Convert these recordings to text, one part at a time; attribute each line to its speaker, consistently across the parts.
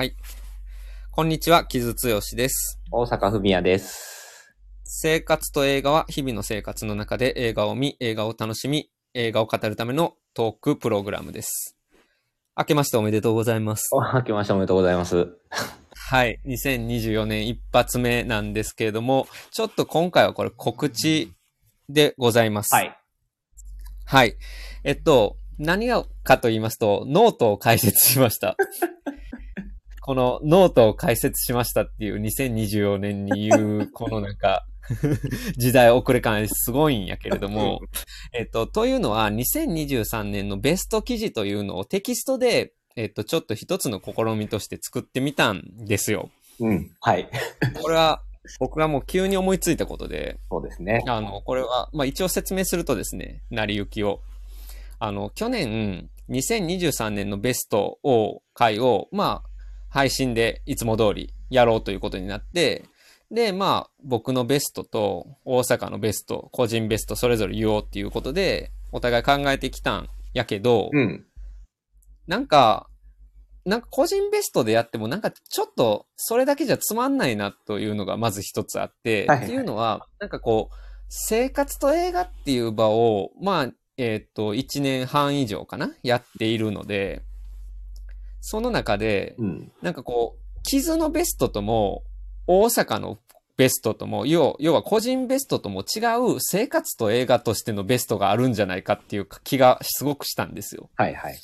Speaker 1: はい。こんにちは、木津剛です。
Speaker 2: 大阪文也です。
Speaker 1: 生活と映画は日々の生活の中で映画を見、映画を楽しみ、映画を語るためのトークプログラムです。明けましておめでとうございます。
Speaker 2: お、明けましておめでとうございます。
Speaker 1: はい。2024年一発目なんですけれども、ちょっと今回はこれ告知でございます。
Speaker 2: はい。
Speaker 1: はい。えっと、何がかと言いますと、ノートを解説しました。このノートを開設しましたっていう2024年に言う、このなんか、時代遅れ感すごいんやけれども、えっと、というのは2023年のベスト記事というのをテキストで、えっと、ちょっと一つの試みとして作ってみたんですよ。
Speaker 2: うん。はい。
Speaker 1: これは僕がもう急に思いついたことで、
Speaker 2: そうですね。
Speaker 1: あの、これは、まあ一応説明するとですね、成り行きを。あの、去年、2023年のベストを、回を、まあ、配信でいつも通りやろうということになって、で、まあ、僕のベストと大阪のベスト、個人ベストそれぞれ言おうっていうことで、お互い考えてきたんやけど、
Speaker 2: うん。
Speaker 1: なんか、なんか個人ベストでやってもなんかちょっとそれだけじゃつまんないなというのがまず一つあって、
Speaker 2: はいはい
Speaker 1: っていうのは、なんかこう、生活と映画っていう場を、まあ、えっ、と、1年半以上かなやっているので、その中で、
Speaker 2: うん。
Speaker 1: なんかこう、傷のベストとも、大阪のベストとも、要要は個人ベストとも違う生活と映画としてのベストがあるんじゃないかっていう気がすごくしたんですよ。
Speaker 2: はいはい。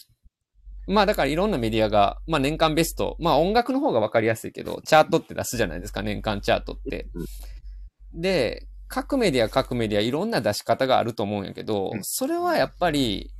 Speaker 1: まあだからいろんなメディアが、まあ年間ベスト、まあ音楽の方がわかりやすいけど、チャートって出すじゃないですか、年間チャートって。で、各メディア各メディアいろんな出し方があると思うんやけど、
Speaker 2: うん
Speaker 1: それはやっぱり、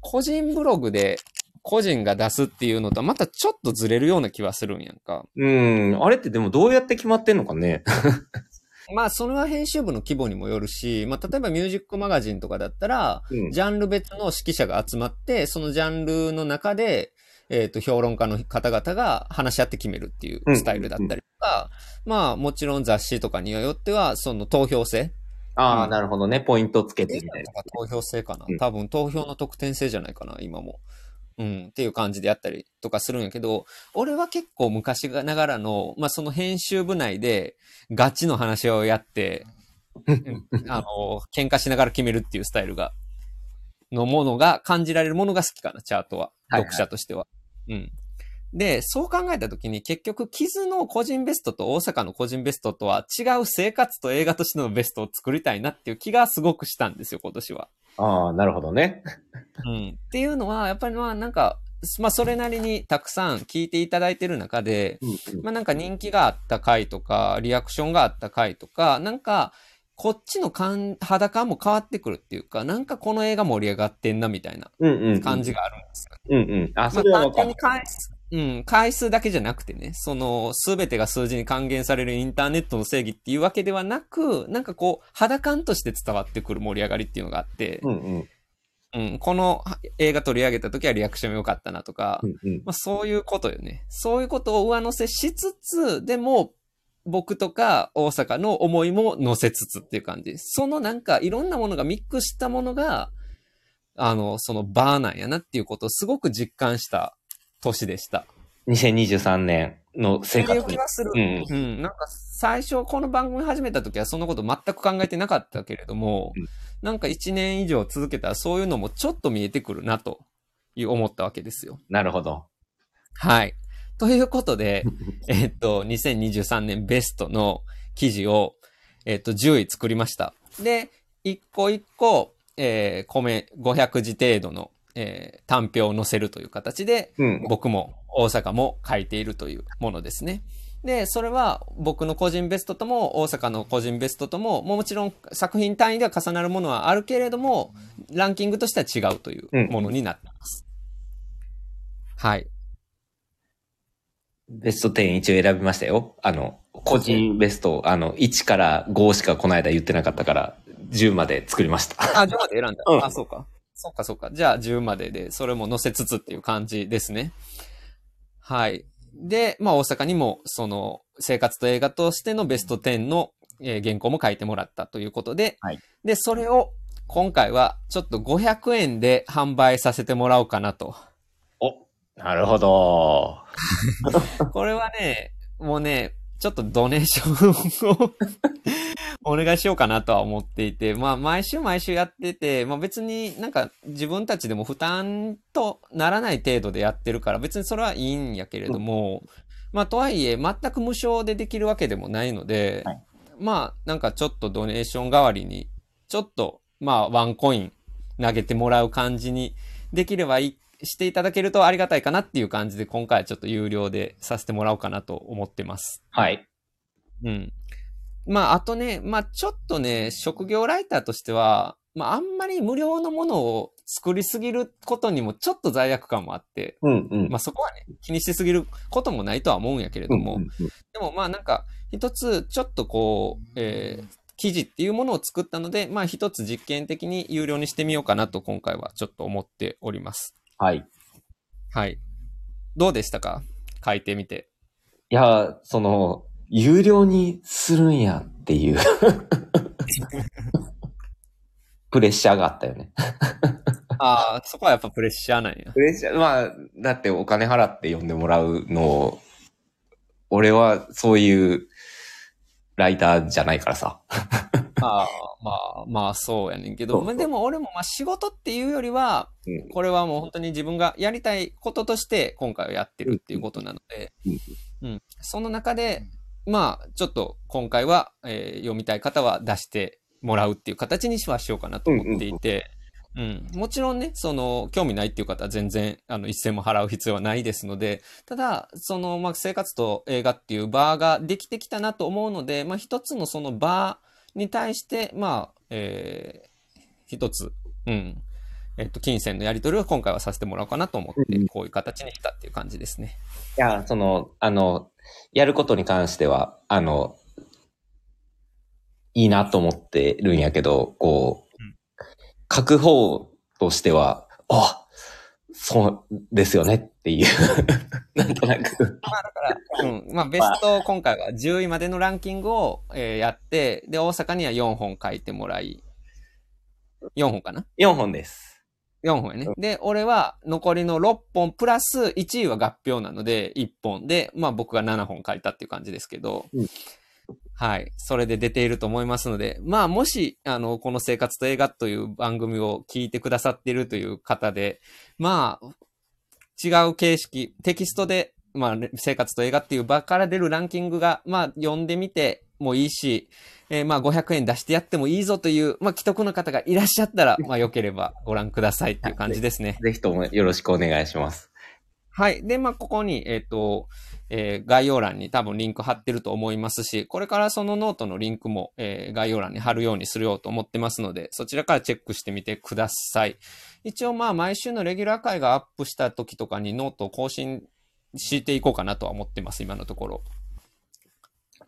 Speaker 1: 個人ブログで個人が出すっていうのとはまたちょっとずれるような気はするんやんか。
Speaker 2: うん。あれってでもどうやって決まってんのかね。
Speaker 1: まあそれは編集部の規模にもよるし、まあ例えばミュージックマガジンとかだったら、
Speaker 2: うん。
Speaker 1: ジャンル別の指揮者が集まって、そのジャンルの中で、えっ、と、評論家の方々が話し合って決めるっていうスタイルだったりとか、まあ、もちろん雑誌とかによっては、その投票制。
Speaker 2: ああ、
Speaker 1: うん
Speaker 2: なるほどね。ポイントつけてみたいな。
Speaker 1: 投票制かな
Speaker 2: うん。
Speaker 1: 多分投票の得点制じゃないかな、今も。うん、っていう感じでやったりとかするんやけど、俺は結構昔ながらの、まあその編集部内でガチの話をやって、う んあの、喧嘩しながら決めるっていうスタイルが、のものが、感じられるものが好きかな、チャートは。
Speaker 2: はいはい
Speaker 1: 読者としては。うん。で、そう考えたときに結局、傷の個人ベストと大阪の個人ベストとは違う生活と映画としてのベストを作りたいなっていう気がすごくしたんですよ、今年は。
Speaker 2: ああ、なるほどね。
Speaker 1: うん。っていうのは、やっぱりまあなんか、まあそれなりにたくさん聞いていただいてる中で、
Speaker 2: うん。
Speaker 1: まあなんか人気があった回とか、リアクションがあった回とか、なんか、こっちの感肌感も変わってくるっていうか、なんかこの映画盛り上がってんなみたいな。感じ。があるんですよ。
Speaker 2: うんうん。あ、
Speaker 1: ま
Speaker 2: それは
Speaker 1: あ単純にうん、回数だけじゃなくてね、その、すべてが数字に還元されるインターネットの正義っていうわけではなく、なんかこう、肌感として伝わってくる盛り上がりっていうのがあって、
Speaker 2: うんうん。
Speaker 1: うん、この映画取り上げた時はリアクション良かったなとか、
Speaker 2: うんうん。
Speaker 1: まあそういうことよね。そういうことを上乗せしつつ、でも、僕とか大阪の思いも乗せつつっていう感じ。そのなんかいろんなものがミックスしたものが、あの、そのバーなんやなっていうことをすごく実感した年でした。
Speaker 2: 2023年の生活
Speaker 1: っていう気はする。
Speaker 2: うん
Speaker 1: うん。なんか最初この番組始めた時はそんなこと全く考えてなかったけれども、
Speaker 2: うん
Speaker 1: なんか1年以上続けたらそういうのもちょっと見えてくるなという思ったわけですよ。
Speaker 2: なるほど。
Speaker 1: はい。ということで、えっと、2023年ベストの記事を、えっと、10位作りました。で、一個一個、えー、米500字程度の、えー、単表を載せるという形で、
Speaker 2: うん。
Speaker 1: 僕も大阪も書いているというものですね。で、それは僕の個人ベストとも大阪の個人ベストとも、もちろん作品単位では重なるものはあるけれども、ランキングとしては違うというものになっています。はい。
Speaker 2: ベスト10一応選びましたよ。あの、個人ベスト、あの、1から5しかこの間言ってなかったから、10まで作りました。
Speaker 1: あ、10まで選んだ。
Speaker 2: うん
Speaker 1: あ、そうか。そうか、そうか。じゃあ10までで、それも載せつつっていう感じですね。はい。で、まあ大阪にも、その、生活と映画としてのベスト10の、えー原稿も書いてもらったということで、
Speaker 2: はい
Speaker 1: で、それを今回はちょっと500円で販売させてもらおうかなと。
Speaker 2: お、なるほど。
Speaker 1: これはね、もうね、ちょっとドネーションをお願いしようかなとは思っていて、まあ毎週毎週やってて、まあ別になんか自分たちでも負担とならない程度でやってるから別にそれはいいんやけれども、まあとはいえ全く無償でできるわけでもないので、
Speaker 2: はい
Speaker 1: まあなんかちょっとドネーション代わりに、ちょっとまあワンコイン投げてもらう感じにできればいいしていただけるとありがたいかなっていう感じで、今回はちょっと有料でさせてもらおうかなと思ってます。
Speaker 2: はい。
Speaker 1: うん。まあ、あとね、まあ、ちょっとね、職業ライターとしては、まあ、あんまり無料のものを作りすぎることにもちょっと罪悪感もあって、
Speaker 2: うんうん。
Speaker 1: まあ、そこはね、気にしすぎることもないとは思うんやけれども、
Speaker 2: うんうんうん
Speaker 1: でもまあ、なんか、一つ、ちょっとこう、えー記事っていうものを作ったので、まあ、一つ実験的に有料にしてみようかなと今回はちょっと思っております。
Speaker 2: はい。
Speaker 1: はい。どうでしたか？書いてみて。
Speaker 2: いや、その、有料にするんやっていう プレッシャーがあったよね。
Speaker 1: ああ、そこはやっぱプレッシャーなんや。
Speaker 2: プレッシャー、まあ、だってお金払って呼んでもらうのを、俺はそういうライターじゃないからさ。
Speaker 1: ああ、まあ、まあそうやねんけど、でも俺もまあ仕事っていうよりは、
Speaker 2: うん
Speaker 1: これはもう本当に自分がやりたいこととして今回はやってるっていうことなので、うん。その中で、まあちょっと今回は、えー読みたい方は出してもらうっていう形にはしようかなと思っていて、うんもちろんね、その、興味ないっていう方は全然、あの、一銭も払う必要はないですので、ただ、その、まあ、生活と映画っていうバーができてきたなと思うので、まあ、一つのそのバーに対して、まあ、えー一つ、うん、えっと、金銭のやり取りを今回はさせてもらおうかなと思って
Speaker 2: うん、
Speaker 1: こういう形にしたっていう感じですね。
Speaker 2: いや、その、あの、やることに関しては、あの、いいなと思ってるんやけど、こう、
Speaker 1: うん
Speaker 2: 書く方としては、あ、そうですよねっていう、なんとなく。
Speaker 1: まあだから、うん。まあベスト、今回は10位までのランキングを、えーやって、で、大阪には4本書いてもらい、4本かな
Speaker 2: ？4本です。
Speaker 1: 4本やね。で、俺は残りの6本プラス1位は合票なので1本で、まあ僕が7本書いたっていう感じですけど、
Speaker 2: うん
Speaker 1: はい。それで出ていると思いますので、まあもし、あの、この生活と映画という番組を聞いてくださっているという方で、まあ、違う形式、テキストで、まあ、生活と映画っていう場から出るランキングが、まあ、読んでみてもいいし、えーまあ、500円出してやってもいいぞという、まあ、奇特な方がいらっしゃったら、まあ、良ければご覧くださいっていう感じですね。
Speaker 2: ぜひともよろしくお願いします。
Speaker 1: はい。で、まあ、ここに、えっ、と、えー概要欄に多分リンク貼ってると思いますし、これからそのノートのリンクも、えー概要欄に貼るようにするようと思ってますので、そちらからチェックしてみてください。一応まあ、毎週のレギュラー回がアップした時とかにノートを更新していこうかなとは思ってます、今のところ。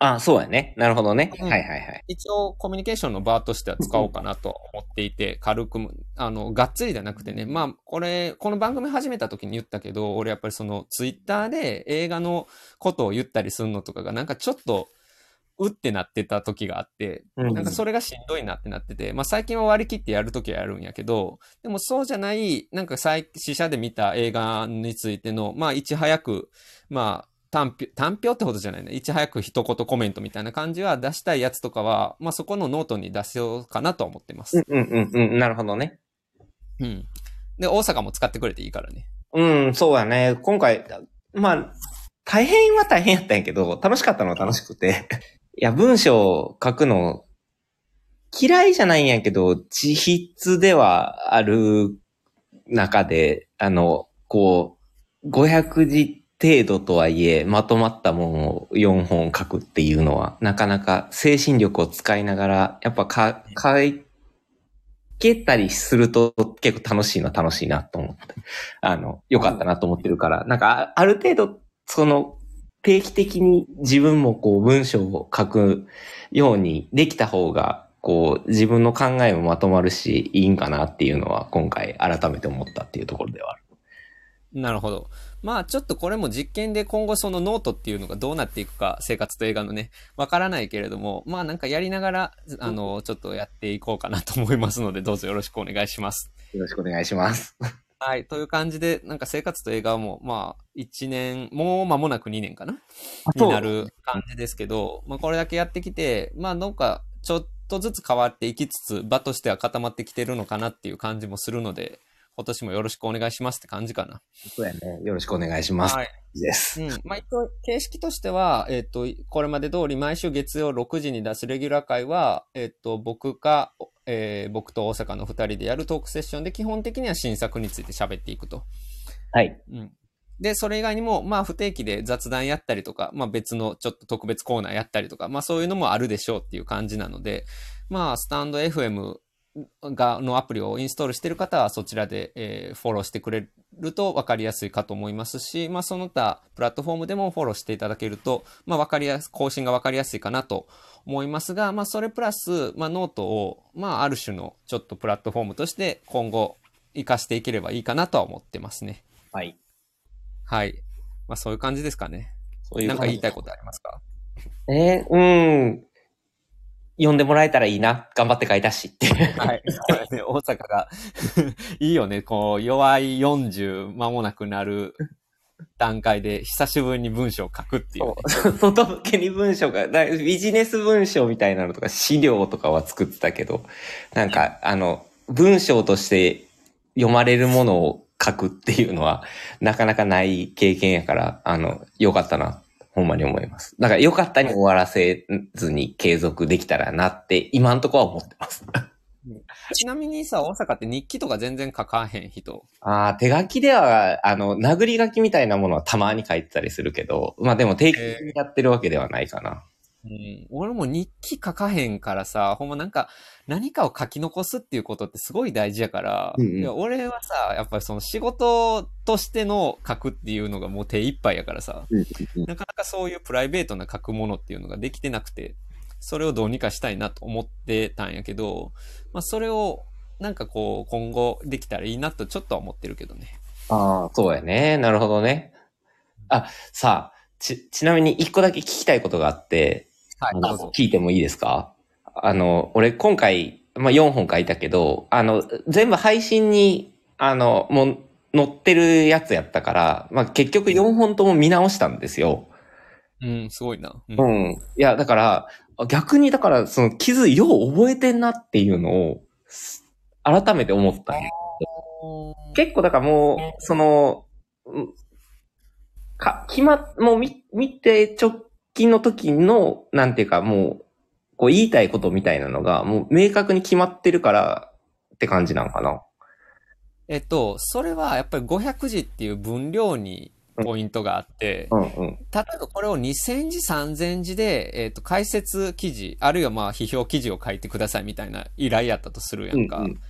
Speaker 2: あ、そうやね。なるほどね。
Speaker 1: うん
Speaker 2: はいはいはい。
Speaker 1: 一応コミュニケーションの場としては使おうかなと思っていて、軽くも、あの、がっつりじゃなくてね、まあ、これ、この番組始めた時に言ったけど、俺やっぱりその、ツイッターで映画のことを言ったりするのとかが、なんかちょっと、うってなってた時があって、
Speaker 2: うん
Speaker 1: なんかそれがしんどいなってなってて、まあ最近は割り切ってやるときはやるんやけど、でもそうじゃない、なんか最、試写で見た映画についての、まあいち早く、まあ単票、単票ってほどじゃないね。いち早く一言コメントみたいな感じは出したいやつとかは、まあそこのノートに出しようかなとは思ってます。
Speaker 2: うんうんうんうん。なるほどね。
Speaker 1: うん。で、大阪も使ってくれていいからね。
Speaker 2: うん、そうやね。今回、まあ、大変は大変やったんやけど、楽しかったのは楽しくて。いや、文章を書くの、嫌いじゃないんやけど、自筆ではある中で、あの、こう、500字程度とはいえ、まとまったものを4本書くっていうのは、なかなか精神力を使いながら、やっぱか、書けたりすると結構楽しいな、楽しいなと思って。あの、良かったなと思ってるから、なんか、ある程度、その、定期的に自分もこう文章を書くようにできた方が、こう、自分の考えもまとまるし、いいんかなっていうのは、今回改めて思ったっていうところではある。
Speaker 1: なるほど。まあちょっとこれも実験で今後そのノートっていうのがどうなっていくか、生活と映画のね、わからないけれども、まあなんかやりながら、あの、ちょっとやっていこうかなと思いますので、どうぞよろしくお願いします。
Speaker 2: よろしくお願いします。
Speaker 1: はい。という感じで、なんか生活と映画も、まあ、1年、もう間もなく2年かな？になる感じですけど、まあこれだけやってきて、まあなんかちょっとずつ変わっていきつつ、場としては固まってきてるのかなっていう感じもするので、今年もよろしくお願いしますって感じかな。
Speaker 2: そうやね。よろしくお願いします。
Speaker 1: はい。
Speaker 2: です。
Speaker 1: うん。まあ、一応、形式としては、えっ、と、これまで通り毎週月曜6時に出すレギュラー会は、えっ、と、僕か、えー僕と大阪の2人でやるトークセッションで基本的には新作について喋っていくと。
Speaker 2: はい。
Speaker 1: うん。で、それ以外にも、まあ、不定期で雑談やったりとか、まあ、別のちょっと特別コーナーやったりとか、まあ、そういうのもあるでしょうっていう感じなので、まあ、スタンド FM が、のアプリをインストールしてる方はそちらで、えーフォローしてくれると分かりやすいかと思いますし、まあ、その他、プラットフォームでもフォローしていただけると、まあ、分かりやす、更新が分かりやすいかなと思いますが、まあ、それプラス、まあ、ノートを、まあ、ある種のちょっとプラットフォームとして今後、活かしていければいいかなとは思ってますね。
Speaker 2: はい。
Speaker 1: はい。まあそういう感じですかね。
Speaker 2: そういう
Speaker 1: なんか言いたい
Speaker 2: こ
Speaker 1: ことありますか？
Speaker 2: と。えーうん。読んでもらえたらいいな。頑張って書いたしって。
Speaker 1: はい。そうね、大阪が いいよね。こう、弱い40間もなくなる段階で久しぶりに文章を書くっていうね、
Speaker 2: そう 外向けに文章が、だビジネス文章みたいなのとか資料とかは作ってたけど、なんか、あの、文章として読まれるものを書くっていうのは、なかなかない経験やから、あの、よかったな、ほんまに思います。だから、よかったに終わらせずに継続できたらなって、今んとこは思ってます。
Speaker 1: ちなみにさ、大阪って日記とか全然書かへん人。
Speaker 2: ああ、手書きでは、あの、殴り書きみたいなものはたまに書いてたりするけど、まあでも定期的にやってるわけではないかな。
Speaker 1: うん、俺も日記書かへんからさ、ほんまなんか何かを書き残すっていうことってすごい大事やから、
Speaker 2: うんうん
Speaker 1: いや俺はさ、やっぱりその仕事としての書くっていうのがもう手一杯やからさ、なかなかそういうプライベートな書くものっていうのができてなくて、それをどうにかしたいなと思ってたんやけど、まあそれをなんかこう今後できたらいいなとちょっとは思ってるけどね。
Speaker 2: ああ、そうやね。なるほどね。あ、さあ、ち、ちなみに一個だけ聞きたいことがあって、
Speaker 1: はい、
Speaker 2: あ。聞いてもいいですか？あの、俺今回、まあ、4本書いたけど、あの、全部配信に、あの、もう載ってるやつやったから、まあ、結局4本とも見直したんですよ。
Speaker 1: うん、すごいな。う
Speaker 2: うん。いや、だから、逆にだから、その傷よう覚えてんなっていうのを、す改めて思った結構だからもう、その、うんか、決ま、もう見、見て直近の時の、なんていうかもう、こう言いたいことみたいなのが、もう明確に決まってるからって感じなんかな。
Speaker 1: えっと、それはやっぱり500字っていう分量にポイントがあって、
Speaker 2: うんうん。
Speaker 1: 例えばこれを2000字3000字で、えっと、解説記事、あるいはまあ批評記事を書いてくださいみたいな依頼やったとするやんか。
Speaker 2: うんうん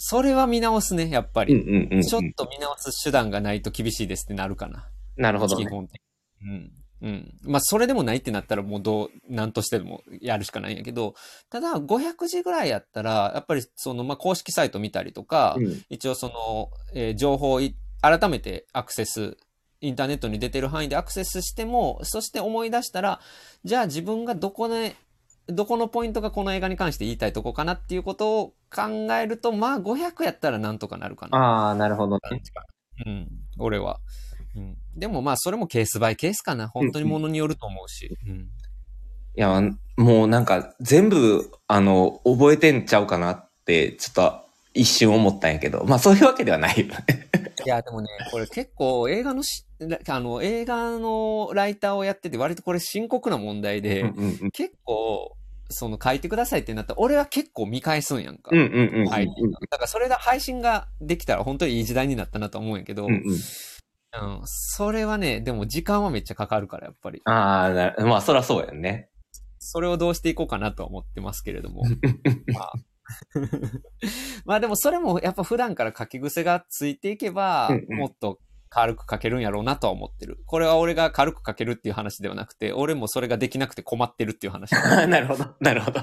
Speaker 1: それは見直すね、やっぱ
Speaker 2: うん
Speaker 1: り。
Speaker 2: うんうん。
Speaker 1: ちょっと見直す手段がないと厳しいですってなるかな。
Speaker 2: なるほどね。
Speaker 1: 基本的に。うん。うん。まあ、それでもないってなったら、もうどう、なんとしてでもやるしかないんやけど、ただ、500字ぐらいやったら、やっぱり、その、まあ、公式サイト見たりとか、
Speaker 2: うん
Speaker 1: 一応その、えー情報をい改めてアクセス、インターネットに出てる範囲でアクセスしても、そして思い出したら、じゃあ自分がどこで、どこのポイントがこの映画に関して言いたいとこかなっていうことを考えると、まあ500やったらなんとかなるかな。
Speaker 2: ああ、なるほどね。
Speaker 1: うん。俺は。うん。でもまあそれもケースバイケースかな。本当にものによると思うし。うん。
Speaker 2: いや、もうなんか全部、あの、覚えてんちゃうかなって、ちょっと一瞬思ったんやけど、まあそういうわけではないよね。
Speaker 1: いや、でもね、これ結構映画のし、あの、映画のライターをやってて割とこれ深刻な問題で、
Speaker 2: うんうんうん。
Speaker 1: 結構、その書いてくださいってなったら、俺は結構見返すんやんか。
Speaker 2: うんうんうんうん。
Speaker 1: はい。だからそれが配信ができたら本当にいい時代になったなと思うんやけど、
Speaker 2: うんうん。
Speaker 1: うん、それはね、でも時間はめっちゃかかるから、やっぱり。
Speaker 2: ああ、なまあそらそうやんね。
Speaker 1: それをどうしていこうかなとは思ってますけれども。まあ、まあでもそれもやっぱ普段から書き癖がついていけばもっと軽く書けるんやろうなとは思ってる。これは俺が軽く書けるっていう話ではなくて、俺もそれができなくて困ってるっていう話。
Speaker 2: なるほど、なるほど。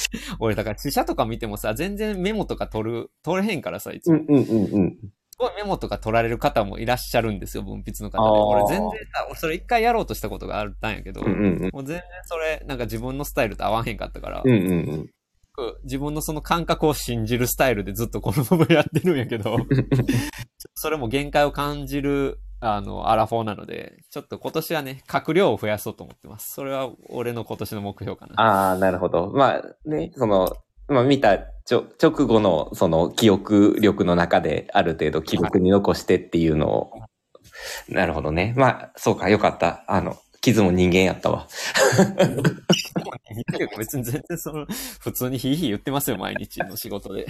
Speaker 1: 俺だから、試写とか見てもさ、全然メモとか取る、取れへんからさ、いつも。
Speaker 2: うんうんうんうん。
Speaker 1: すごいメモとか取られる方もいらっしゃるんですよ、文筆の方で。俺全然さ、俺それ一回やろうとしたことがあったんやけど、
Speaker 2: うんうんうん。
Speaker 1: もう全然それ、なんか自分のスタイルと合わへんかったから、
Speaker 2: うんうんうん。
Speaker 1: く自分のその感覚を信じるスタイルでずっとこのままやってるんやけど、それも限界を感じる、あの、アラフォーなので、ちょっと今年はね、閣僚を増やそうと思ってます。それは俺の今年の目標かな。
Speaker 2: ああ、なるほど。まあね、その、まあ見たちょ直後のその記憶力の中である程度記録に残してっていうのを、なるほどね。まあ、そうか、よかった。あの、傷も人間やったわ。
Speaker 1: 別に全然その、普通にヒーヒー言ってますよ、毎日の仕事で。
Speaker 2: い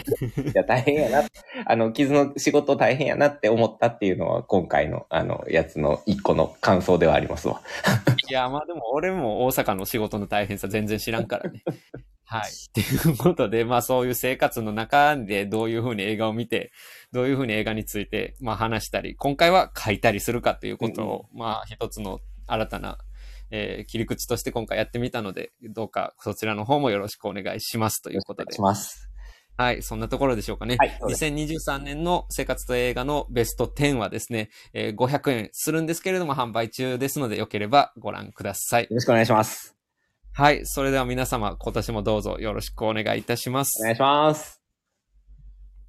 Speaker 2: や、大変やな。あの、傷の仕事大変やなって思ったっていうのは、今回の、あの、やつの一個の感想ではありますわ。
Speaker 1: いや、まあでも俺も大阪の仕事の大変さ全然知らんからね。はい。っていうことで、まあそういう生活の中でどういうふうに映画を見て、どういうふうに映画について、まあ話したり、今回は書いたりするかっていうことを、まあ一つの新たな、えー切り口として今回やってみたので、どうかそちらの方もよろしくお願いしますということで
Speaker 2: し。ます。
Speaker 1: はい、そんなところでしょうかね。
Speaker 2: はいそうです
Speaker 1: 2023年の生活と映画のベスト10はですね、えー500円するんですけれども販売中ですので、よければご覧ください
Speaker 2: よ。ろしくお願いします。
Speaker 1: はい、それでは皆様、今年もどうぞよろしくお願いいたします
Speaker 2: お。願いします。